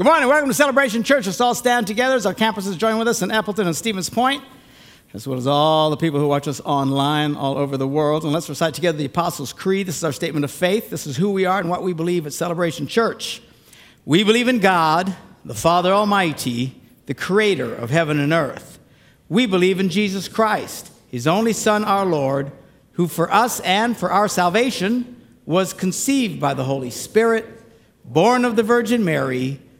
Good morning. Welcome to Celebration Church. Let's all stand together as our campuses join with us in Appleton and Stevens Point, as well as all the people who watch us online all over the world. And let's recite together the Apostles' Creed. This is our statement of faith. This is who we are and what we believe at Celebration Church. We believe in God, the Father Almighty, the creator of heaven and earth. We believe in Jesus Christ, his only Son, our Lord, who for us and for our salvation was conceived by the Holy Spirit, born of the Virgin Mary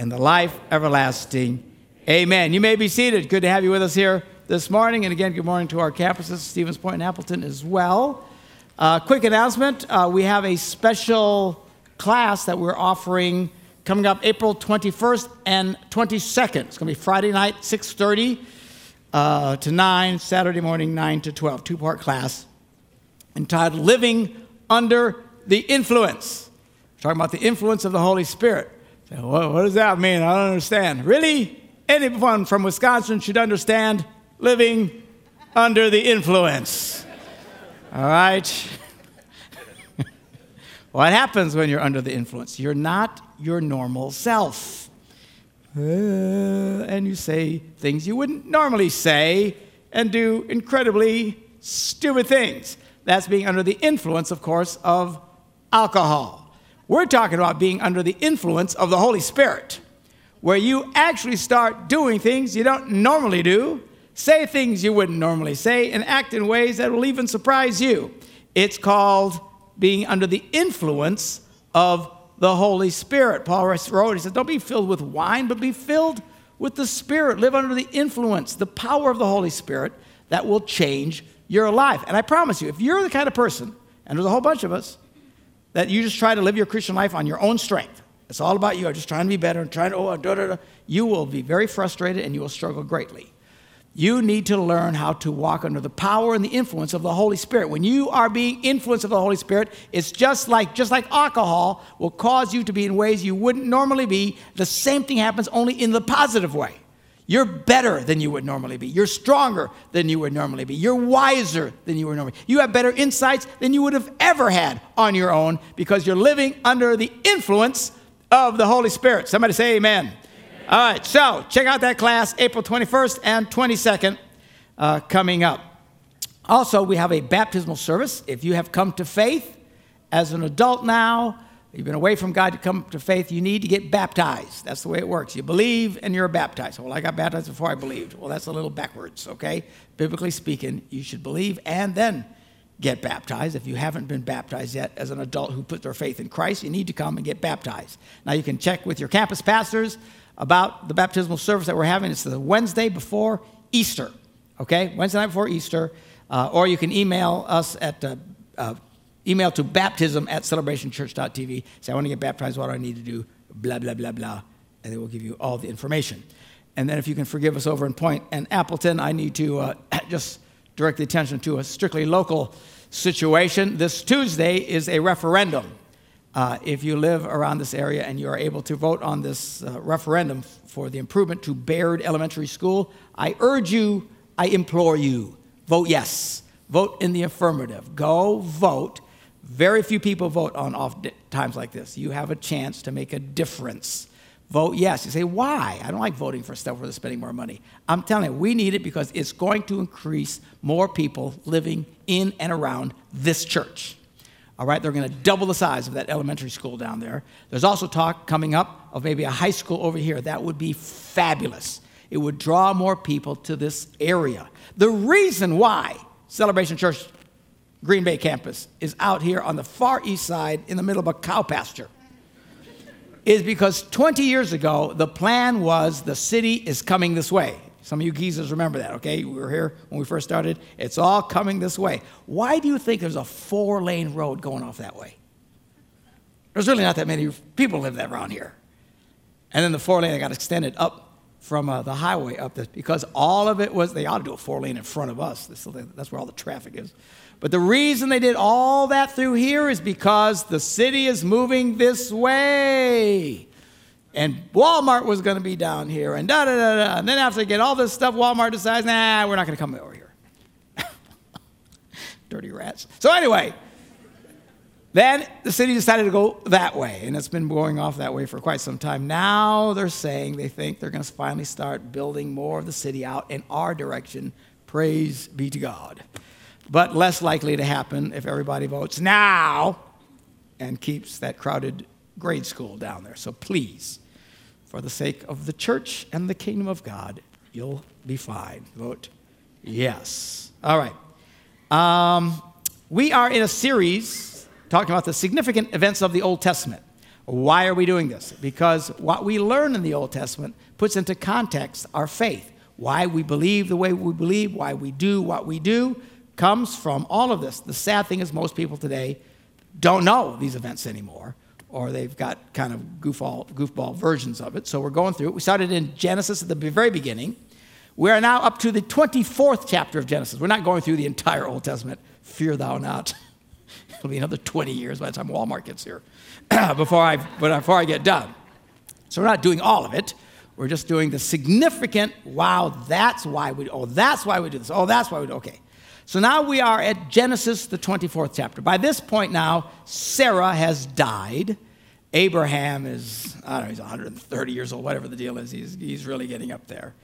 and the life everlasting. Amen. You may be seated. Good to have you with us here this morning. And again, good morning to our campuses, Stevens Point and Appleton as well. Uh, quick announcement uh, we have a special class that we're offering coming up April 21st and 22nd. It's going to be Friday night, 6.30 uh, to 9, Saturday morning, 9 to 12, two-part class entitled Living Under the Influence. We're talking about the influence of the Holy Spirit. What, what does that mean? I don't understand. Really? Anyone from Wisconsin should understand living under the influence. All right? what happens when you're under the influence? You're not your normal self. Uh, and you say things you wouldn't normally say and do incredibly stupid things. That's being under the influence, of course, of alcohol. We're talking about being under the influence of the Holy Spirit, where you actually start doing things you don't normally do, say things you wouldn't normally say, and act in ways that will even surprise you. It's called being under the influence of the Holy Spirit. Paul wrote, he said, Don't be filled with wine, but be filled with the Spirit. Live under the influence, the power of the Holy Spirit that will change your life. And I promise you, if you're the kind of person, and there's a whole bunch of us, that you just try to live your Christian life on your own strength. It's all about you. I'm just trying to be better and trying to, oh, da, da, da. You will be very frustrated and you will struggle greatly. You need to learn how to walk under the power and the influence of the Holy Spirit. When you are being influenced of the Holy Spirit, it's just like just like alcohol will cause you to be in ways you wouldn't normally be. The same thing happens only in the positive way. You're better than you would normally be. You're stronger than you would normally be. You're wiser than you would normally. You have better insights than you would have ever had on your own because you're living under the influence of the Holy Spirit. Somebody say amen. amen. All right, so check out that class April 21st and 22nd uh, coming up. Also, we have a baptismal service. If you have come to faith as an adult now, You've been away from God to come to faith. You need to get baptized. That's the way it works. You believe and you're baptized. Well, I got baptized before I believed. Well, that's a little backwards, okay? Biblically speaking, you should believe and then get baptized. If you haven't been baptized yet as an adult who put their faith in Christ, you need to come and get baptized. Now, you can check with your campus pastors about the baptismal service that we're having. It's the Wednesday before Easter, okay? Wednesday night before Easter. Uh, or you can email us at uh, uh, email to baptism at celebrationchurch.tv. Say, I want to get baptized, what do I need to do? Blah, blah, blah, blah. And they will give you all the information. And then if you can forgive us over in Point and Appleton, I need to uh, just direct the attention to a strictly local situation. This Tuesday is a referendum. Uh, if you live around this area and you are able to vote on this uh, referendum for the improvement to Baird Elementary School, I urge you, I implore you, vote yes. Vote in the affirmative. Go vote very few people vote on off times like this. You have a chance to make a difference. Vote yes. You say, why? I don't like voting for stuff where they're spending more money. I'm telling you, we need it because it's going to increase more people living in and around this church. All right, they're going to double the size of that elementary school down there. There's also talk coming up of maybe a high school over here. That would be fabulous. It would draw more people to this area. The reason why Celebration Church Green Bay campus is out here on the far east side in the middle of a cow pasture is because 20 years ago, the plan was the city is coming this way. Some of you geezers remember that, okay? We were here when we first started. It's all coming this way. Why do you think there's a four lane road going off that way? There's really not that many people live that around here. And then the four lane got extended up from uh, the highway up this because all of it was, they ought to do a four lane in front of us. That's where all the traffic is. But the reason they did all that through here is because the city is moving this way. And Walmart was going to be down here, and da da da da. And then after they get all this stuff, Walmart decides, nah, we're not going to come over here. Dirty rats. So, anyway, then the city decided to go that way, and it's been going off that way for quite some time. Now they're saying they think they're going to finally start building more of the city out in our direction. Praise be to God but less likely to happen if everybody votes now and keeps that crowded grade school down there. So please, for the sake of the church and the kingdom of God, you'll be fine. Vote yes. All right. Um, we are in a series talking about the significant events of the Old Testament. Why are we doing this? Because what we learn in the Old Testament puts into context our faith. Why we believe the way we believe, why we do what we do, comes from all of this. The sad thing is, most people today don't know these events anymore, or they've got kind of goofball, goofball versions of it. So we're going through it. We started in Genesis at the very beginning. We are now up to the 24th chapter of Genesis. We're not going through the entire Old Testament. Fear thou not. It'll be another 20 years by the time Walmart gets here before, I, before I get done. So we're not doing all of it. We're just doing the significant, wow, that's why we, oh, that's why we do this. Oh, that's why we do, okay. So now we are at Genesis, the 24th chapter. By this point now, Sarah has died. Abraham is, I don't know, he's 130 years old, whatever the deal is. He's, he's really getting up there.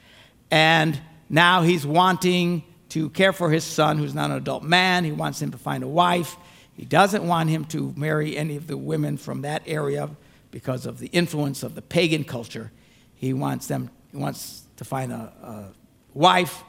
And now he's wanting to care for his son, who's not an adult man. He wants him to find a wife. He doesn't want him to marry any of the women from that area because of the influence of the pagan culture. He wants them, he wants to find a, a wife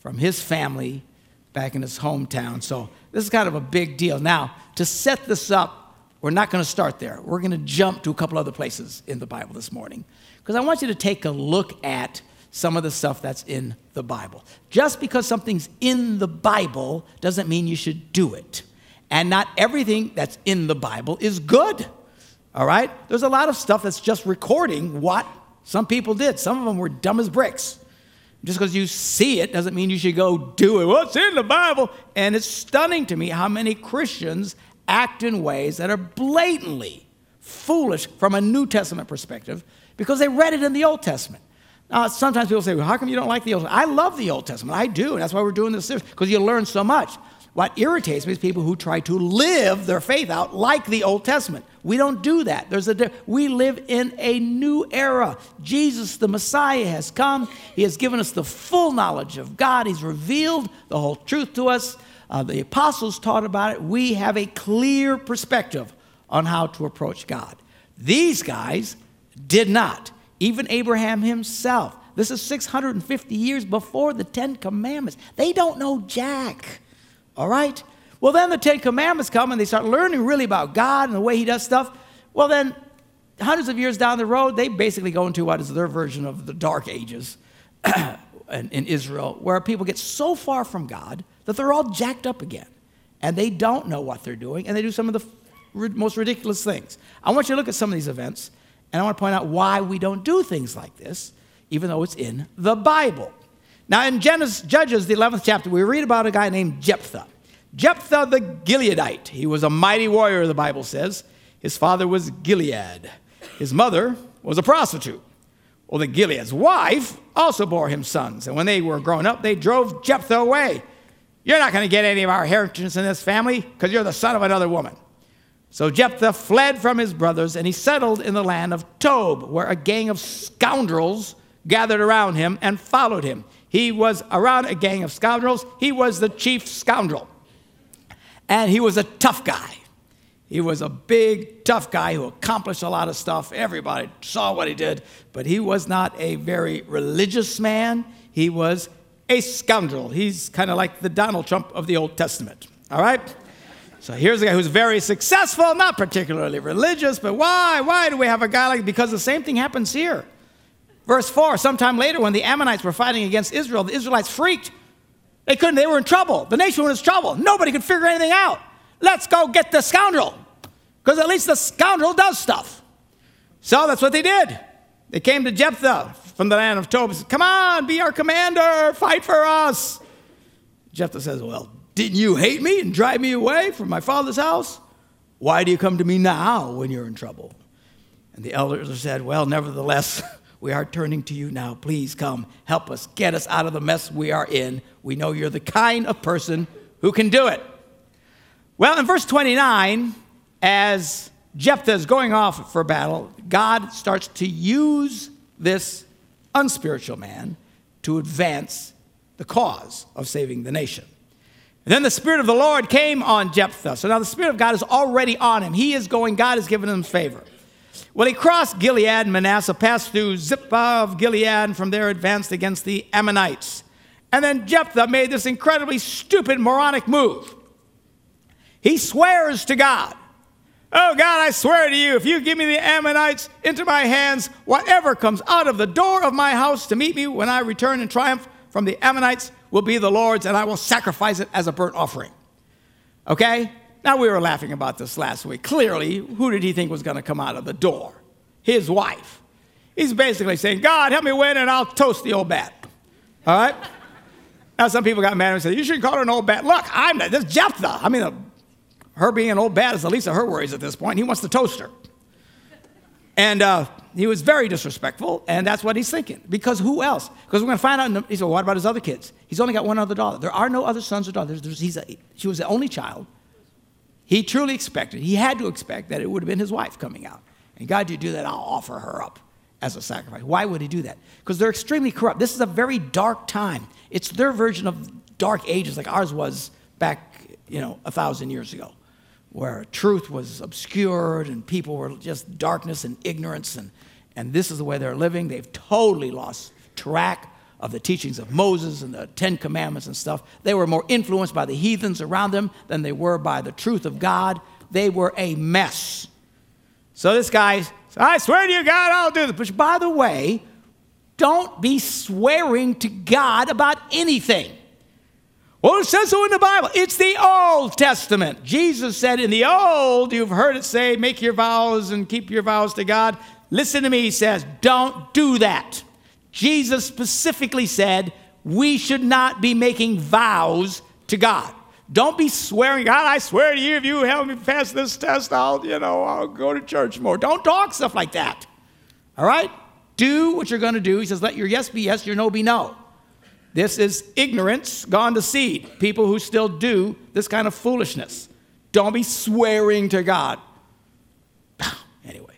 from his family back in his hometown. So this is kind of a big deal. Now, to set this up, we're not going to start there. We're going to jump to a couple other places in the Bible this morning because I want you to take a look at some of the stuff that's in the Bible. Just because something's in the Bible doesn't mean you should do it. And not everything that's in the Bible is good. All right? There's a lot of stuff that's just recording what some people did. Some of them were dumb as bricks. Just because you see it doesn't mean you should go do it. What's in the Bible? And it's stunning to me how many Christians act in ways that are blatantly foolish from a New Testament perspective because they read it in the Old Testament. Now, sometimes people say, well, how come you don't like the Old Testament? I love the Old Testament. I do. And that's why we're doing this series, because you learn so much. What irritates me is people who try to live their faith out like the Old Testament. We don't do that. There's a we live in a new era. Jesus the Messiah has come. He has given us the full knowledge of God. He's revealed the whole truth to us. Uh, the apostles taught about it. We have a clear perspective on how to approach God. These guys did not. Even Abraham himself. This is 650 years before the 10 commandments. They don't know jack. All right? Well, then the Ten Commandments come and they start learning really about God and the way He does stuff. Well, then, hundreds of years down the road, they basically go into what is their version of the Dark Ages in, in Israel, where people get so far from God that they're all jacked up again. And they don't know what they're doing, and they do some of the most ridiculous things. I want you to look at some of these events, and I want to point out why we don't do things like this, even though it's in the Bible. Now, in Genesis, Judges, the 11th chapter, we read about a guy named Jephthah. Jephthah the Gileadite. He was a mighty warrior, the Bible says. His father was Gilead. His mother was a prostitute. Well, the Gilead's wife also bore him sons. And when they were grown up, they drove Jephthah away. You're not going to get any of our inheritance in this family because you're the son of another woman. So Jephthah fled from his brothers and he settled in the land of Tob, where a gang of scoundrels gathered around him and followed him. He was around a gang of scoundrels. He was the chief scoundrel. And he was a tough guy. He was a big, tough guy who accomplished a lot of stuff. Everybody saw what he did, but he was not a very religious man. He was a scoundrel. He's kind of like the Donald Trump of the Old Testament. All right? So here's a guy who's very successful, not particularly religious, but why? Why do we have a guy like Because the same thing happens here. Verse 4 sometime later, when the Ammonites were fighting against Israel, the Israelites freaked. They couldn't, they were in trouble. The nation was in trouble. Nobody could figure anything out. Let's go get the scoundrel, because at least the scoundrel does stuff. So that's what they did. They came to Jephthah from the land of Tob. Said, Come on, be our commander, fight for us. Jephthah says, Well, didn't you hate me and drive me away from my father's house? Why do you come to me now when you're in trouble? And the elders said, Well, nevertheless, we are turning to you now. Please come, help us, get us out of the mess we are in. We know you're the kind of person who can do it. Well, in verse 29, as Jephthah is going off for battle, God starts to use this unspiritual man to advance the cause of saving the nation. And then the Spirit of the Lord came on Jephthah. So now the Spirit of God is already on him. He is going, God has given him favor. Well, he crossed Gilead and Manasseh, passed through Zipporah of Gilead, and from there advanced against the Ammonites. And then Jephthah made this incredibly stupid, moronic move. He swears to God Oh God, I swear to you, if you give me the Ammonites into my hands, whatever comes out of the door of my house to meet me when I return in triumph from the Ammonites will be the Lord's, and I will sacrifice it as a burnt offering. Okay? Now, we were laughing about this last week. Clearly, who did he think was going to come out of the door? His wife. He's basically saying, God, help me win, and I'll toast the old bat. All right? Now, some people got mad and said, You shouldn't call her an old bat. Look, I'm not, this Jephthah. I mean, her being an old bat is the least of her worries at this point. He wants to toast her. And uh, he was very disrespectful, and that's what he's thinking. Because who else? Because we're going to find out. The, he said, what about his other kids? He's only got one other daughter. There are no other sons or daughters. A, she was the only child. He truly expected, he had to expect that it would have been his wife coming out. And God, you do that, I'll offer her up as a sacrifice. Why would he do that? Because they're extremely corrupt. This is a very dark time. It's their version of dark ages like ours was back, you know, a thousand years ago where truth was obscured and people were just darkness and ignorance. And, and this is the way they're living. They've totally lost track of the teachings of Moses and the Ten Commandments and stuff. They were more influenced by the heathens around them than they were by the truth of God. They were a mess. So this guy, I swear to you, God, I'll do this. But by the way, don't be swearing to God about anything. Well, it says so in the Bible. It's the Old Testament. Jesus said, In the Old, you've heard it say, make your vows and keep your vows to God. Listen to me, he says, don't do that. Jesus specifically said, we should not be making vows to God. Don't be swearing, God, I swear to you, if you help me pass this test, I'll, you know, I'll go to church more. Don't talk stuff like that. All right? Do what you're going to do. He says, let your yes be yes, your no be no. This is ignorance gone to seed. People who still do this kind of foolishness. Don't be swearing to God. anyway.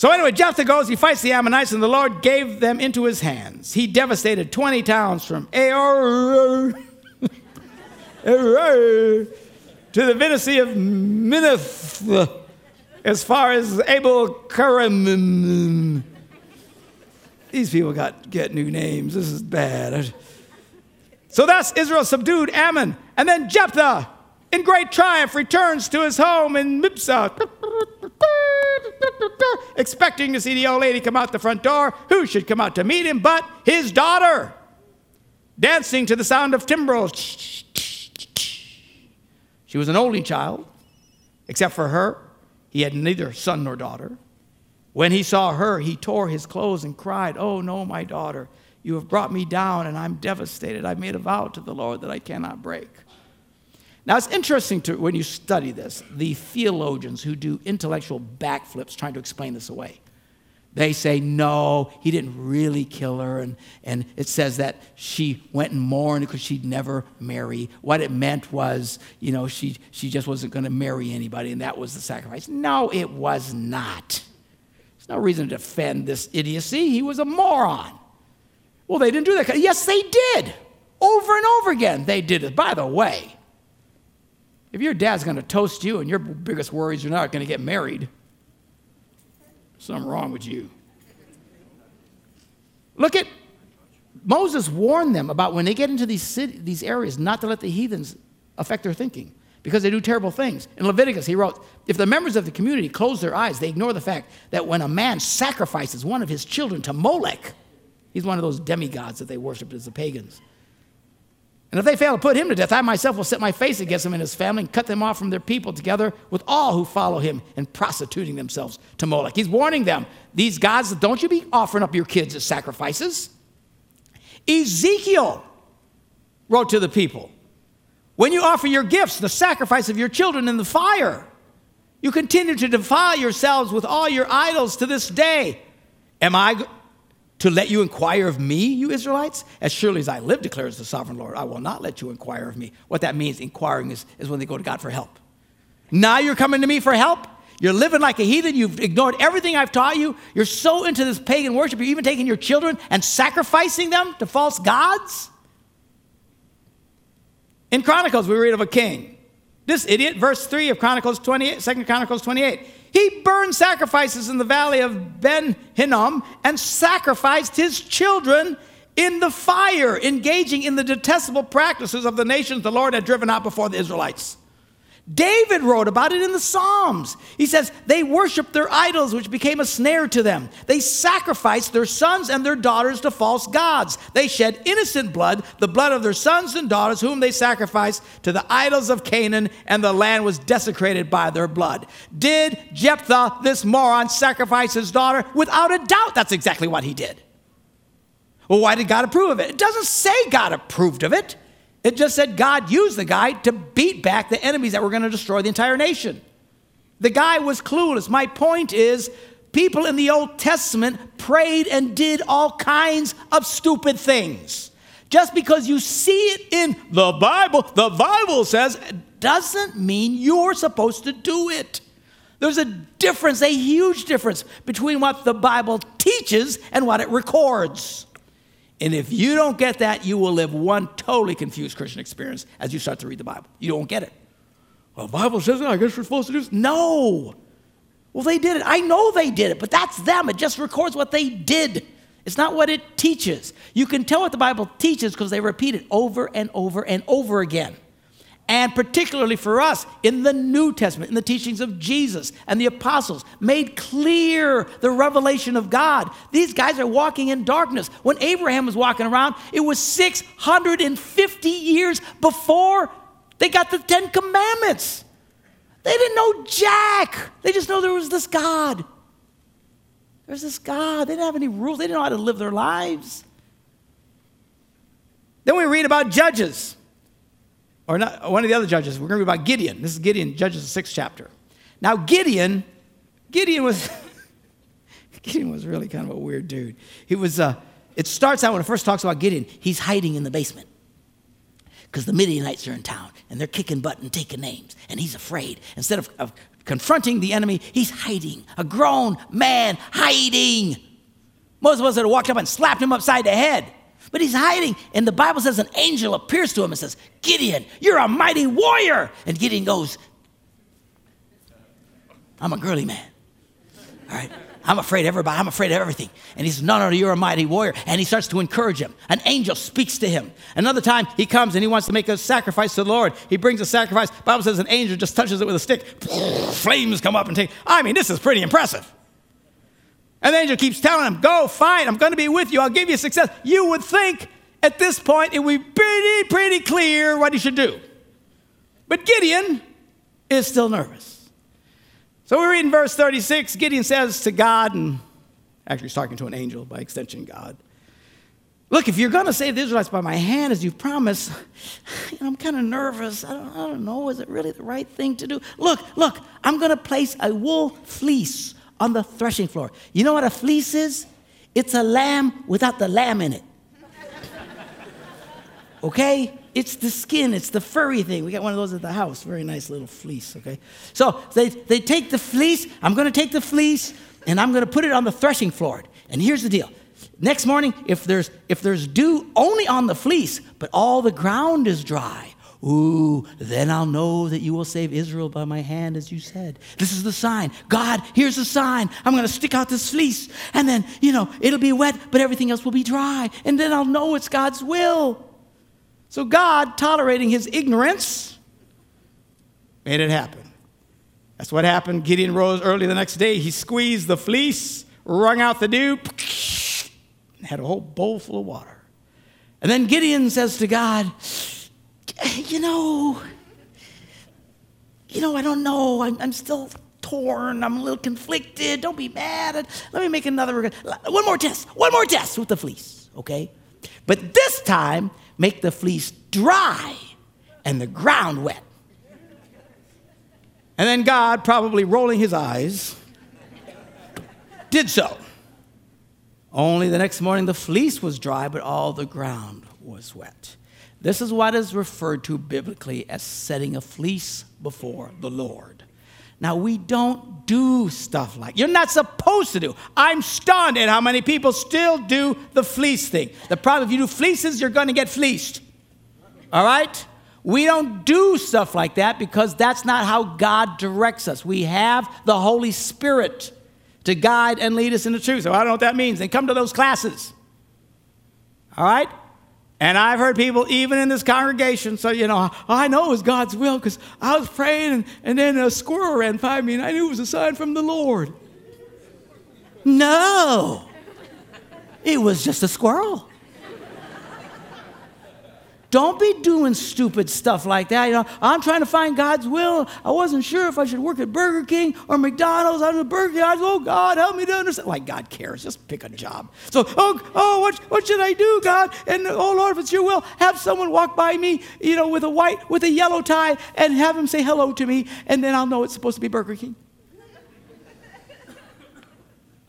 So, anyway, Jephthah goes, he fights the Ammonites, and the Lord gave them into his hands. He devastated 20 towns from Aor to the vicinity of Minnith, as far as Abel Karam. These people got get new names. This is bad. So thus Israel subdued Ammon. And then Jephthah, in great triumph, returns to his home in Mizpah, expecting to see the old lady come out the front door. Who should come out to meet him but his daughter, dancing to the sound of timbrels. She was an only child. Except for her, he had neither son nor daughter. When he saw her, he tore his clothes and cried, Oh, no, my daughter, you have brought me down and I'm devastated. I've made a vow to the Lord that I cannot break. Now, it's interesting to, when you study this, the theologians who do intellectual backflips trying to explain this away. They say, no, he didn't really kill her. And, and it says that she went and mourned because she'd never marry. What it meant was, you know, she, she just wasn't going to marry anybody, and that was the sacrifice. No, it was not There's no reason to defend this idiocy. He was a moron. Well, they didn't do that. Yes, they did. Over and over again, they did it. By the way, if your dad's going to toast you and your biggest worry is you're not going to get married, something wrong with you. Look at Moses warned them about when they get into these, city, these areas not to let the heathens affect their thinking because they do terrible things. In Leviticus, he wrote If the members of the community close their eyes, they ignore the fact that when a man sacrifices one of his children to Molech, he's one of those demigods that they worshiped as the pagans, And if they fail to put him to death, I myself will set my face against him and his family and cut them off from their people together with all who follow him in prostituting themselves to Moloch. He's warning them, these gods, don't you be offering up your kids as sacrifices. Ezekiel wrote to the people, when you offer your gifts, the sacrifice of your children in the fire, you continue to defile yourselves with all your idols to this day. Am I to let you inquire of me, you Israelites? As surely as I live, declares the sovereign Lord, I will not let you inquire of me. What that means, inquiring, is, is when they go to God for help. Now you're coming to me for help? You're living like a heathen. You've ignored everything I've taught you. You're so into this pagan worship, you're even taking your children and sacrificing them to false gods? In Chronicles, we read of a king. This idiot, verse 3 of Chronicles 28, 2 Chronicles 28. He burned sacrifices in the valley of Ben Hinnom and sacrificed his children in the fire, engaging in the detestable practices of the nations the Lord had driven out before the Israelites. David wrote about it in the Psalms. He says, They worshiped their idols, which became a snare to them. They sacrificed their sons and their daughters to false gods. They shed innocent blood, the blood of their sons and daughters, whom they sacrificed to the idols of Canaan, and the land was desecrated by their blood. Did Jephthah, this moron, sacrifice his daughter? Without a doubt, that's exactly what he did. Well, why did God approve of it? It doesn't say God approved of it. It just said God used the guy to beat back the enemies that were going to destroy the entire nation. The guy was clueless. My point is, people in the Old Testament prayed and did all kinds of stupid things. Just because you see it in the Bible, the Bible says, doesn't mean you're supposed to do it. There's a difference, a huge difference between what the Bible teaches and what it records. And if you don't get that, you will live one totally confused Christian experience as you start to read the Bible. You don't get it. Well, the Bible says it. I guess we're supposed to do this. No. Well, they did it. I know they did it, but that's them. It just records what they did. It's not what it teaches. You can tell what the Bible teaches because they repeat it over and over and over again and particularly for us in the New Testament, in the teachings of Jesus and the apostles, made clear the revelation of God. These guys are walking in darkness. When Abraham was walking around, it was 650 years before they got the Ten Commandments. They didn't know Jack, they just know there was this God. There's this God. They didn't have any rules, they didn't know how to live their lives. Then we read about judges or not, one of the other judges. We're going to read about Gideon. This is Gideon, Judges, the sixth chapter. Now, Gideon, Gideon was, Gideon was really kind of a weird dude. He was, uh, it starts out when it first talks about Gideon, he's hiding in the basement because the Midianites are in town and they're kicking butt and taking names, and he's afraid. Instead of, of confronting the enemy, he's hiding. A grown man hiding. Most of us would have walked up and slapped him upside the head. But he's hiding. And the Bible says an angel appears to him and says, Gideon, you're a mighty warrior. And Gideon goes, I'm a girly man. All right. I'm afraid of everybody. I'm afraid of everything. And he says, No, no, you're a mighty warrior. And he starts to encourage him. An angel speaks to him. Another time he comes and he wants to make a sacrifice to the Lord. He brings a sacrifice. Bible says an angel just touches it with a stick. Flames come up and take. I mean, this is pretty impressive. And the angel keeps telling him, Go, fight, I'm going to be with you, I'll give you success. You would think at this point it would be pretty, pretty clear what he should do. But Gideon is still nervous. So we read in verse 36 Gideon says to God, and actually he's talking to an angel by extension, God, Look, if you're going to save the Israelites by my hand as promised, you know, I'm kind of nervous. I don't, I don't know. Is it really the right thing to do? Look, look, I'm going to place a wool fleece on the threshing floor. You know what a fleece is? It's a lamb without the lamb in it. Okay? It's the skin, it's the furry thing. We got one of those at the house. Very nice little fleece, okay? So they, they take the fleece. I'm to take the fleece and I'm to put it on the threshing floor. And here's the deal. Next morning, if there's, if there's dew only on the fleece, but all the ground is dry, Ooh, then I'll know that you will save Israel by my hand, as you said. This is the sign. God, here's the sign. I'm going to stick out this fleece, and then, you know, it'll be wet, but everything else will be dry. And then I'll know it's God's will. So God, tolerating his ignorance, made it happen. That's what happened. Gideon rose early the next day. He squeezed the fleece, wrung out the dew, and had a whole bowl full of water. And then Gideon says to God, you know, you know, I don't know. I'm, I'm still torn. I'm a little conflicted. Don't be mad. Let me make another one more test. One more test with the fleece, okay? But this time, make the fleece dry and the ground wet. And then God, probably rolling his eyes, did so. Only the next morning the fleece was dry, but all the ground was wet. This is what is referred to biblically as setting a fleece before the Lord. Now, we don't do stuff like you're not supposed to do. I'm stunned at how many people still do the fleece thing. The problem, if you do fleeces, you're going to get fleeced. All right? We don't do stuff like that because that's not how God directs us. We have the Holy Spirit to guide and lead us into truth. So I don't know what that means. Then come to those classes. All right? And I've heard people, even in this congregation, say, you know, I know it was God's will because I was praying and, and then a squirrel ran by me and I knew it was a sign from the Lord. No, it was just a squirrel. Don't be doing stupid stuff like that. You know, I'm trying to find God's will. I wasn't sure if I should work at Burger King or McDonald's. I'm at Burger King. I oh, God, help me to understand. Like, God cares. Just pick a job. So, oh, oh what, what should I do, God? And, oh, Lord, if it's your will, have someone walk by me, you know, with a white, with a yellow tie and have him say hello to me, and then I'll know it's supposed to be Burger King.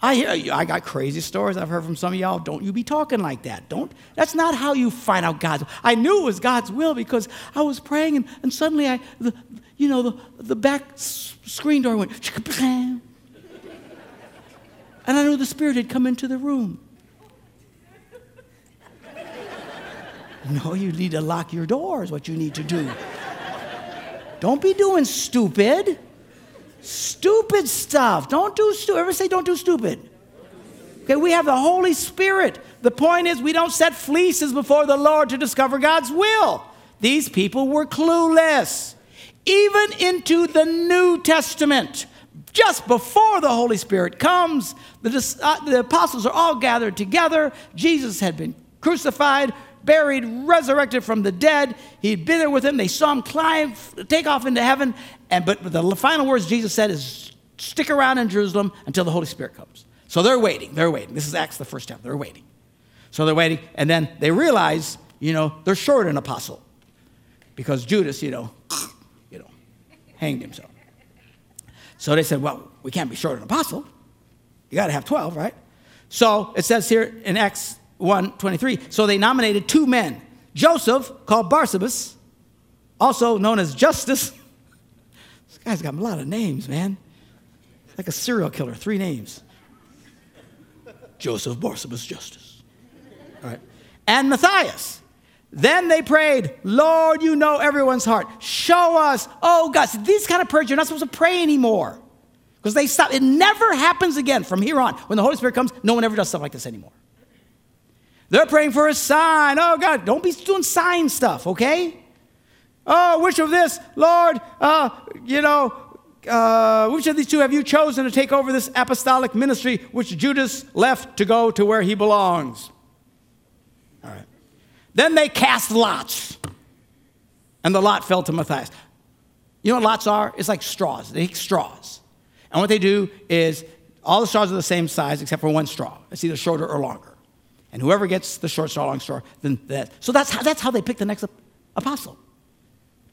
I hear I got crazy stories I've heard from some of y'all. Don't you be talking like that. Don't. That's not how you find out God's. I knew it was God's will because I was praying and, and suddenly I, the, you know, the, the back screen door went, and I knew the Spirit had come into the room. No, you need to lock your doors. What you need to do. Don't be doing stupid. Stupid stuff. Don't do stupid. Ever say don't do stupid? Okay, we have the Holy Spirit. The point is, we don't set fleeces before the Lord to discover God's will. These people were clueless. Even into the New Testament, just before the Holy Spirit comes, the, uh, the apostles are all gathered together. Jesus had been crucified, buried, resurrected from the dead. He'd been there with them. They saw him climb, take off into heaven. And but the final words Jesus said is, "Stick around in Jerusalem until the Holy Spirit comes." So they're waiting. They're waiting. This is Acts the first chapter. They're waiting. So they're waiting, and then they realize, you know, they're short an apostle because Judas, you know, you know, hanged himself. So they said, "Well, we can't be short an apostle. You got to have 12, right?" So it says here in Acts 1 23. So they nominated two men Joseph, called Barsabas, also known as Justus. Guy's got a lot of names, man. Like a serial killer, three names Joseph, Barsabas, Justus. All right. And Matthias. Then they prayed, Lord, you know everyone's heart. Show us, oh God. See, these kind of prayers, you're not supposed to pray anymore. Because they stop. It never happens again from here on. When the Holy Spirit comes, no one ever does stuff like this anymore. They're praying for a sign. Oh, God, don't be doing sign stuff, okay? Oh, which of this, Lord, uh, you know, uh, which of these two have you chosen to take over this apostolic ministry which Judas left to go to where he belongs? All right. Then they cast lots, and the lot fell to Matthias. You know what lots are? It's like straws. They take straws. And what they do is all the straws are the same size except for one straw. It's either shorter or longer. And whoever gets the short straw, long straw, then that. So that's how, that's how they pick the next apostle.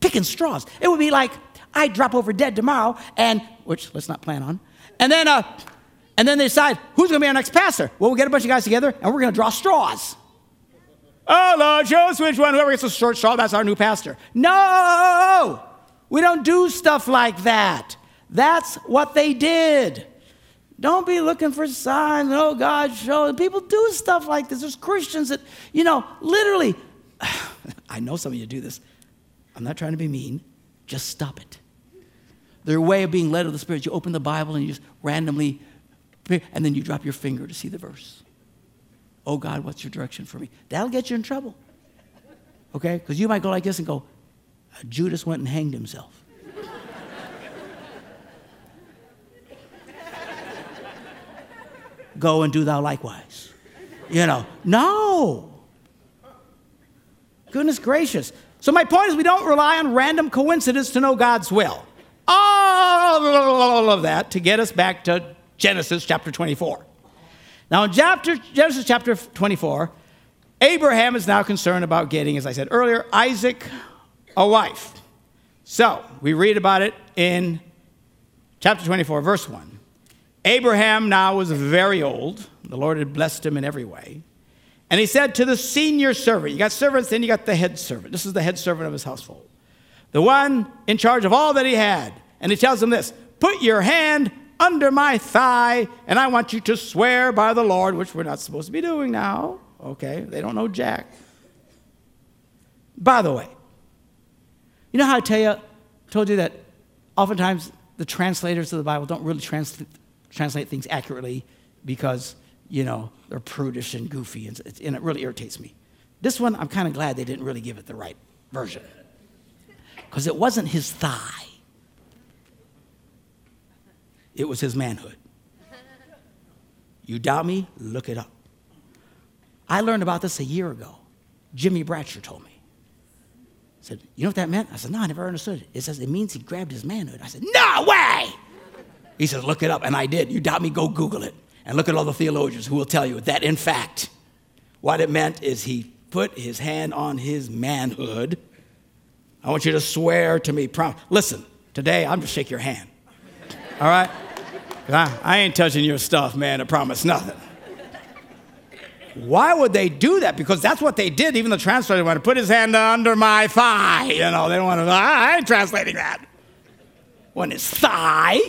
Picking straws. It would be like, I drop over dead tomorrow, and, which let's not plan on. And then, uh, and then they decide, who's going to be our next pastor? Well, we'll get a bunch of guys together, and we're going to draw straws. Oh, Lord, show us which one. Whoever gets a short straw, that's our new pastor. No! We don't do stuff like that. That's what they did. Don't be looking for signs. Oh, God, show. People do stuff like this. There's Christians that, you know, literally, I know some of you do this. I'm not trying to be mean. Just stop it. Their way of being led of the Spirit, you open the Bible and you just randomly, and then you drop your finger to see the verse. Oh, God, what's your direction for me? That'll get you in trouble. Okay? Because you might go like this and go, uh, Judas went and hanged himself. go and do thou likewise. You know, no. Goodness gracious. So, my point is, we don't rely on random coincidence to know God's will. All of that to get us back to Genesis chapter 24. Now, in chapter, Genesis chapter 24, Abraham is now concerned about getting, as I said earlier, Isaac a wife. So, we read about it in chapter 24, verse 1. Abraham now was very old. The Lord had blessed him in every way. And he said to the senior servant, you got servants, then you got the head servant. This is the head servant of his household, the one in charge of all that he had. And he tells him this Put your hand under my thigh, and I want you to swear by the Lord, which we're not supposed to be doing now. Okay, they don't know Jack. By the way, you know how I tell you, told you that oftentimes the translators of the Bible don't really trans- translate things accurately because you know, they're prudish and goofy, and, and it really irritates me. This one, I'm kind of glad they didn't really give it the right version because it wasn't his thigh, it was his manhood. You doubt me? Look it up. I learned about this a year ago. Jimmy Bratcher told me. Said, You know what that meant? I said, No, I never understood it. It says it means he grabbed his manhood. I said, No way! He says, Look it up. And I did. You doubt me? Go Google it. And look at all the theologians who will tell you that, in fact, what it meant is he put his hand on his manhood. I want you to swear to me. Prom- Listen, today I'm just shake your hand. All right? I, I ain't touching your stuff, man. I promise nothing. Why would they do that? Because that's what they did. Even the translator wanted to put his hand under my thigh. You know, they don't want to, ah, I ain't translating that. When his thigh,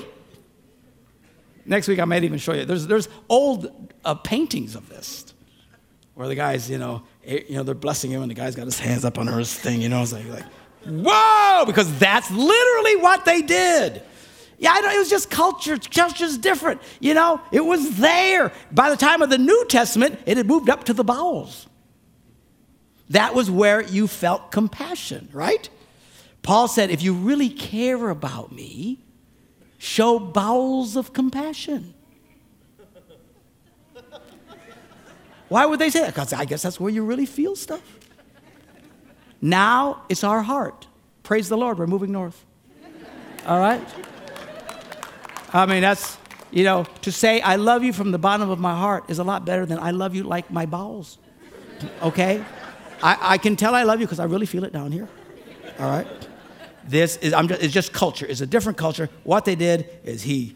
Next week, I might even show you. There's, there's old uh, paintings of this where the guys, you know, eh, you know, they're blessing him and the guy's got his hands up on his thing, you know. It's like, like whoa, because that's literally what they did. Yeah, I know, it was just culture. Culture's different. You know, it was there. By the time of the New Testament, it had moved up to the bowels. That was where you felt compassion, right? Paul said, if you really care about me, show bowels of compassion. Why would they say that? Because I guess that's where you really feel stuff. Now it's our heart. Praise the Lord, we're moving north. All right? I mean, that's, you know, to say I love you from the bottom of my heart is a lot better than I love you like my bowels. Okay? I, I can tell I love you because I really feel it down here. All right? This is, I'm just, it's just culture. It's a different culture. What they did is he.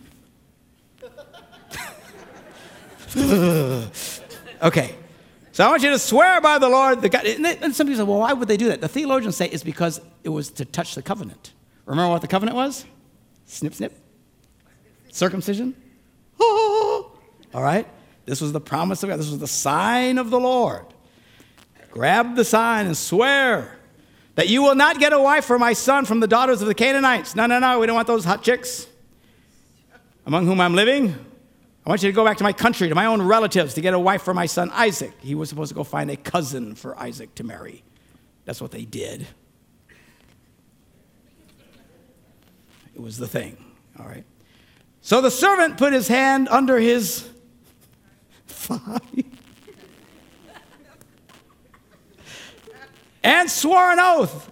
okay. So I want you to swear by the Lord. The God, and some people say, well, why would they do that? The theologians say it's because it was to touch the covenant. Remember what the covenant was? Snip, snip. Circumcision. All right? This was the promise of God. This was the sign of the Lord. Grab the sign and swear that you will not get a wife for my son from the daughters of the Canaanites. No, no, no, we don't want those hot chicks among whom I'm living. I want you to go back to my country, to my own relatives, to get a wife for my son Isaac. He was supposed to go find a cousin for Isaac to marry. That's what they did. It was the thing, all right? So the servant put his hand under his thigh and swore an oath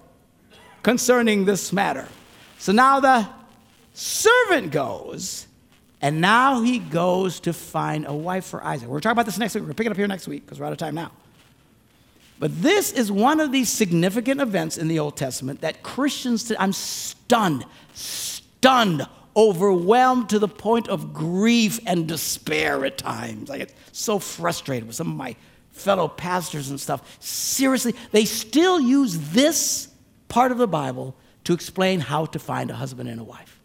concerning this matter. So now the servant goes, and now he goes to find a wife for Isaac. We're talking about this next week. We're going to pick it up here next week because we're out of time now. But this is one of these significant events in the Old Testament that Christians, I'm stunned, stunned, overwhelmed to the point of grief and despair at times. I get so frustrated with some of my fellow pastors and stuff, seriously, they still use this part of the Bible to explain how to find a husband and a wife.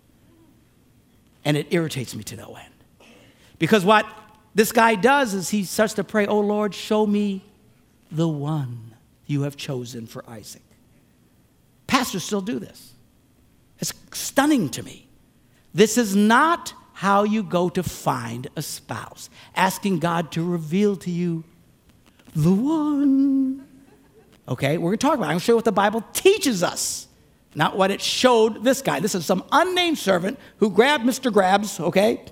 And it irritates me to no end. Because what this guy does is he starts to pray, Oh Lord, show me the one you have chosen for Isaac. Pastors still do this. It's stunning to me. This is not how you go to find a spouse, asking God to reveal to you the one. Okay, we're going to talk about it. I'm going to show you what the Bible teaches us, not what it showed this guy. This is some unnamed servant who grabbed Mr. Grabs, okay,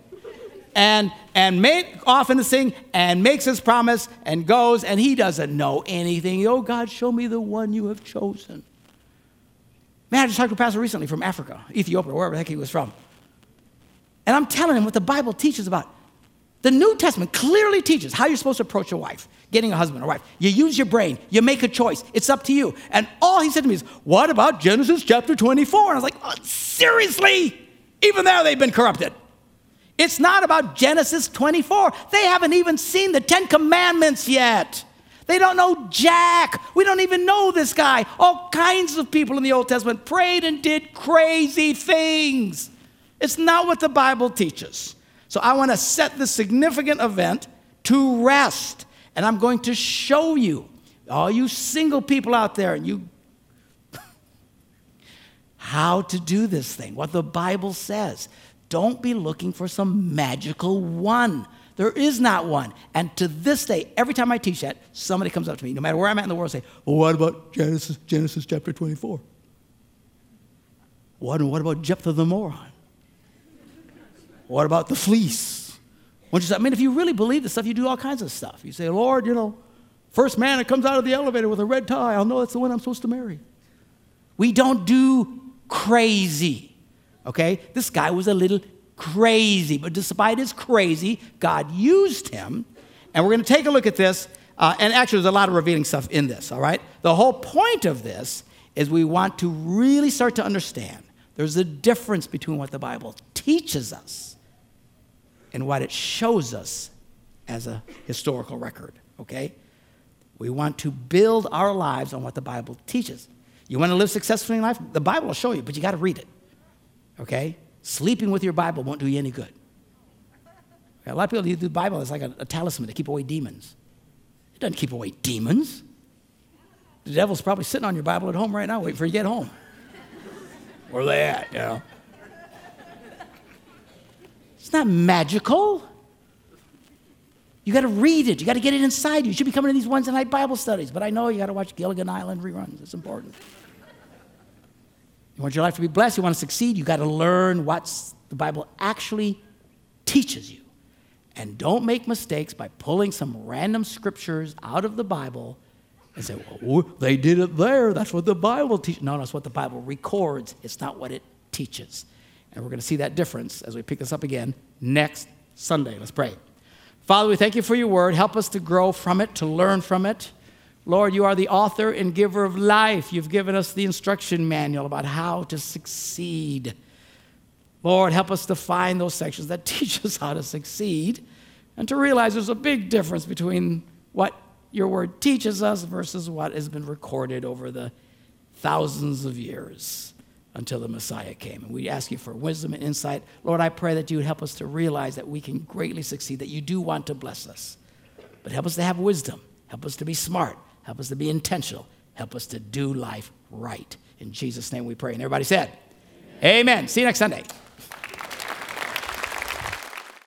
and, and made off in the thing and makes his promise and goes, and he doesn't know anything. Oh, God, show me the one you have chosen. Man, I just talked to a pastor recently from Africa, Ethiopia, wherever the heck he was from. And I'm telling him what the Bible teaches about. The New Testament clearly teaches how you're supposed to approach a wife, getting a husband or wife. You use your brain, you make a choice. It's up to you. And all he said to me is, What about Genesis chapter 24? And I was like, oh, Seriously? Even there, they've been corrupted. It's not about Genesis 24. They haven't even seen the Ten Commandments yet. They don't know Jack. We don't even know this guy. All kinds of people in the Old Testament prayed and did crazy things. It's not what the Bible teaches. So I want to set this significant event to rest. And I'm going to show you, all you single people out there, and you, how to do this thing, what the Bible says. Don't be looking for some magical one. There is not one. And to this day, every time I teach that, somebody comes up to me, no matter where I'm at in the world, say, Well, what about Genesis, Genesis chapter 24? What, what about Jephthah the moron? What about the fleece? You say? I mean, if you really believe this stuff, you do all kinds of stuff. You say, Lord, you know, first man that comes out of the elevator with a red tie, I'll know that's the one I'm supposed to marry. We don't do crazy. Okay? This guy was a little crazy, but despite his crazy, God used him. And we're going to take a look at this. Uh, and actually, there's a lot of revealing stuff in this, all right? The whole point of this is we want to really start to understand there's a difference between what the Bible teaches us and what it shows us as a historical record, okay? We want to build our lives on what the Bible teaches. You want to live successfully in life? The Bible will show you, but you got to read it, okay? Sleeping with your Bible won't do you any good. A lot of people use the Bible as like a, a talisman to keep away demons. It doesn't keep away demons. The devil's probably sitting on your Bible at home right now, waiting for you to get home. Where are they at, you know? It's not magical. You got to read it. You got to get it inside you. You should be coming to these Wednesday night Bible studies, but I know you got to watch Gilligan Island reruns. It's important. You want your life to be blessed, you want to succeed, you got to learn what the Bible actually teaches you. And don't make mistakes by pulling some random scriptures out of the Bible and say, well, they did it there. That's what the Bible teaches. No, that's what the Bible records. It's not what it teaches. And we're going to see that difference as we pick this up again next Sunday. Let's pray. Father, we thank you for your word. Help us to grow from it, to learn from it. Lord, you are the author and giver of life. You've given us the instruction manual about how to succeed. Lord, help us to find those sections that teach us how to succeed and to realize there's a big difference between what your word teaches us versus what has been recorded over the thousands of years until the Messiah came. And we ask you for wisdom and insight. Lord, I pray that you would help us to realize that we can greatly succeed, that you do want to bless us. But help us to have wisdom, help us to be smart, Help us to be intentional. Help us to do life right. In Jesus' name we pray. And everybody said, Amen. Amen. See you next Sunday.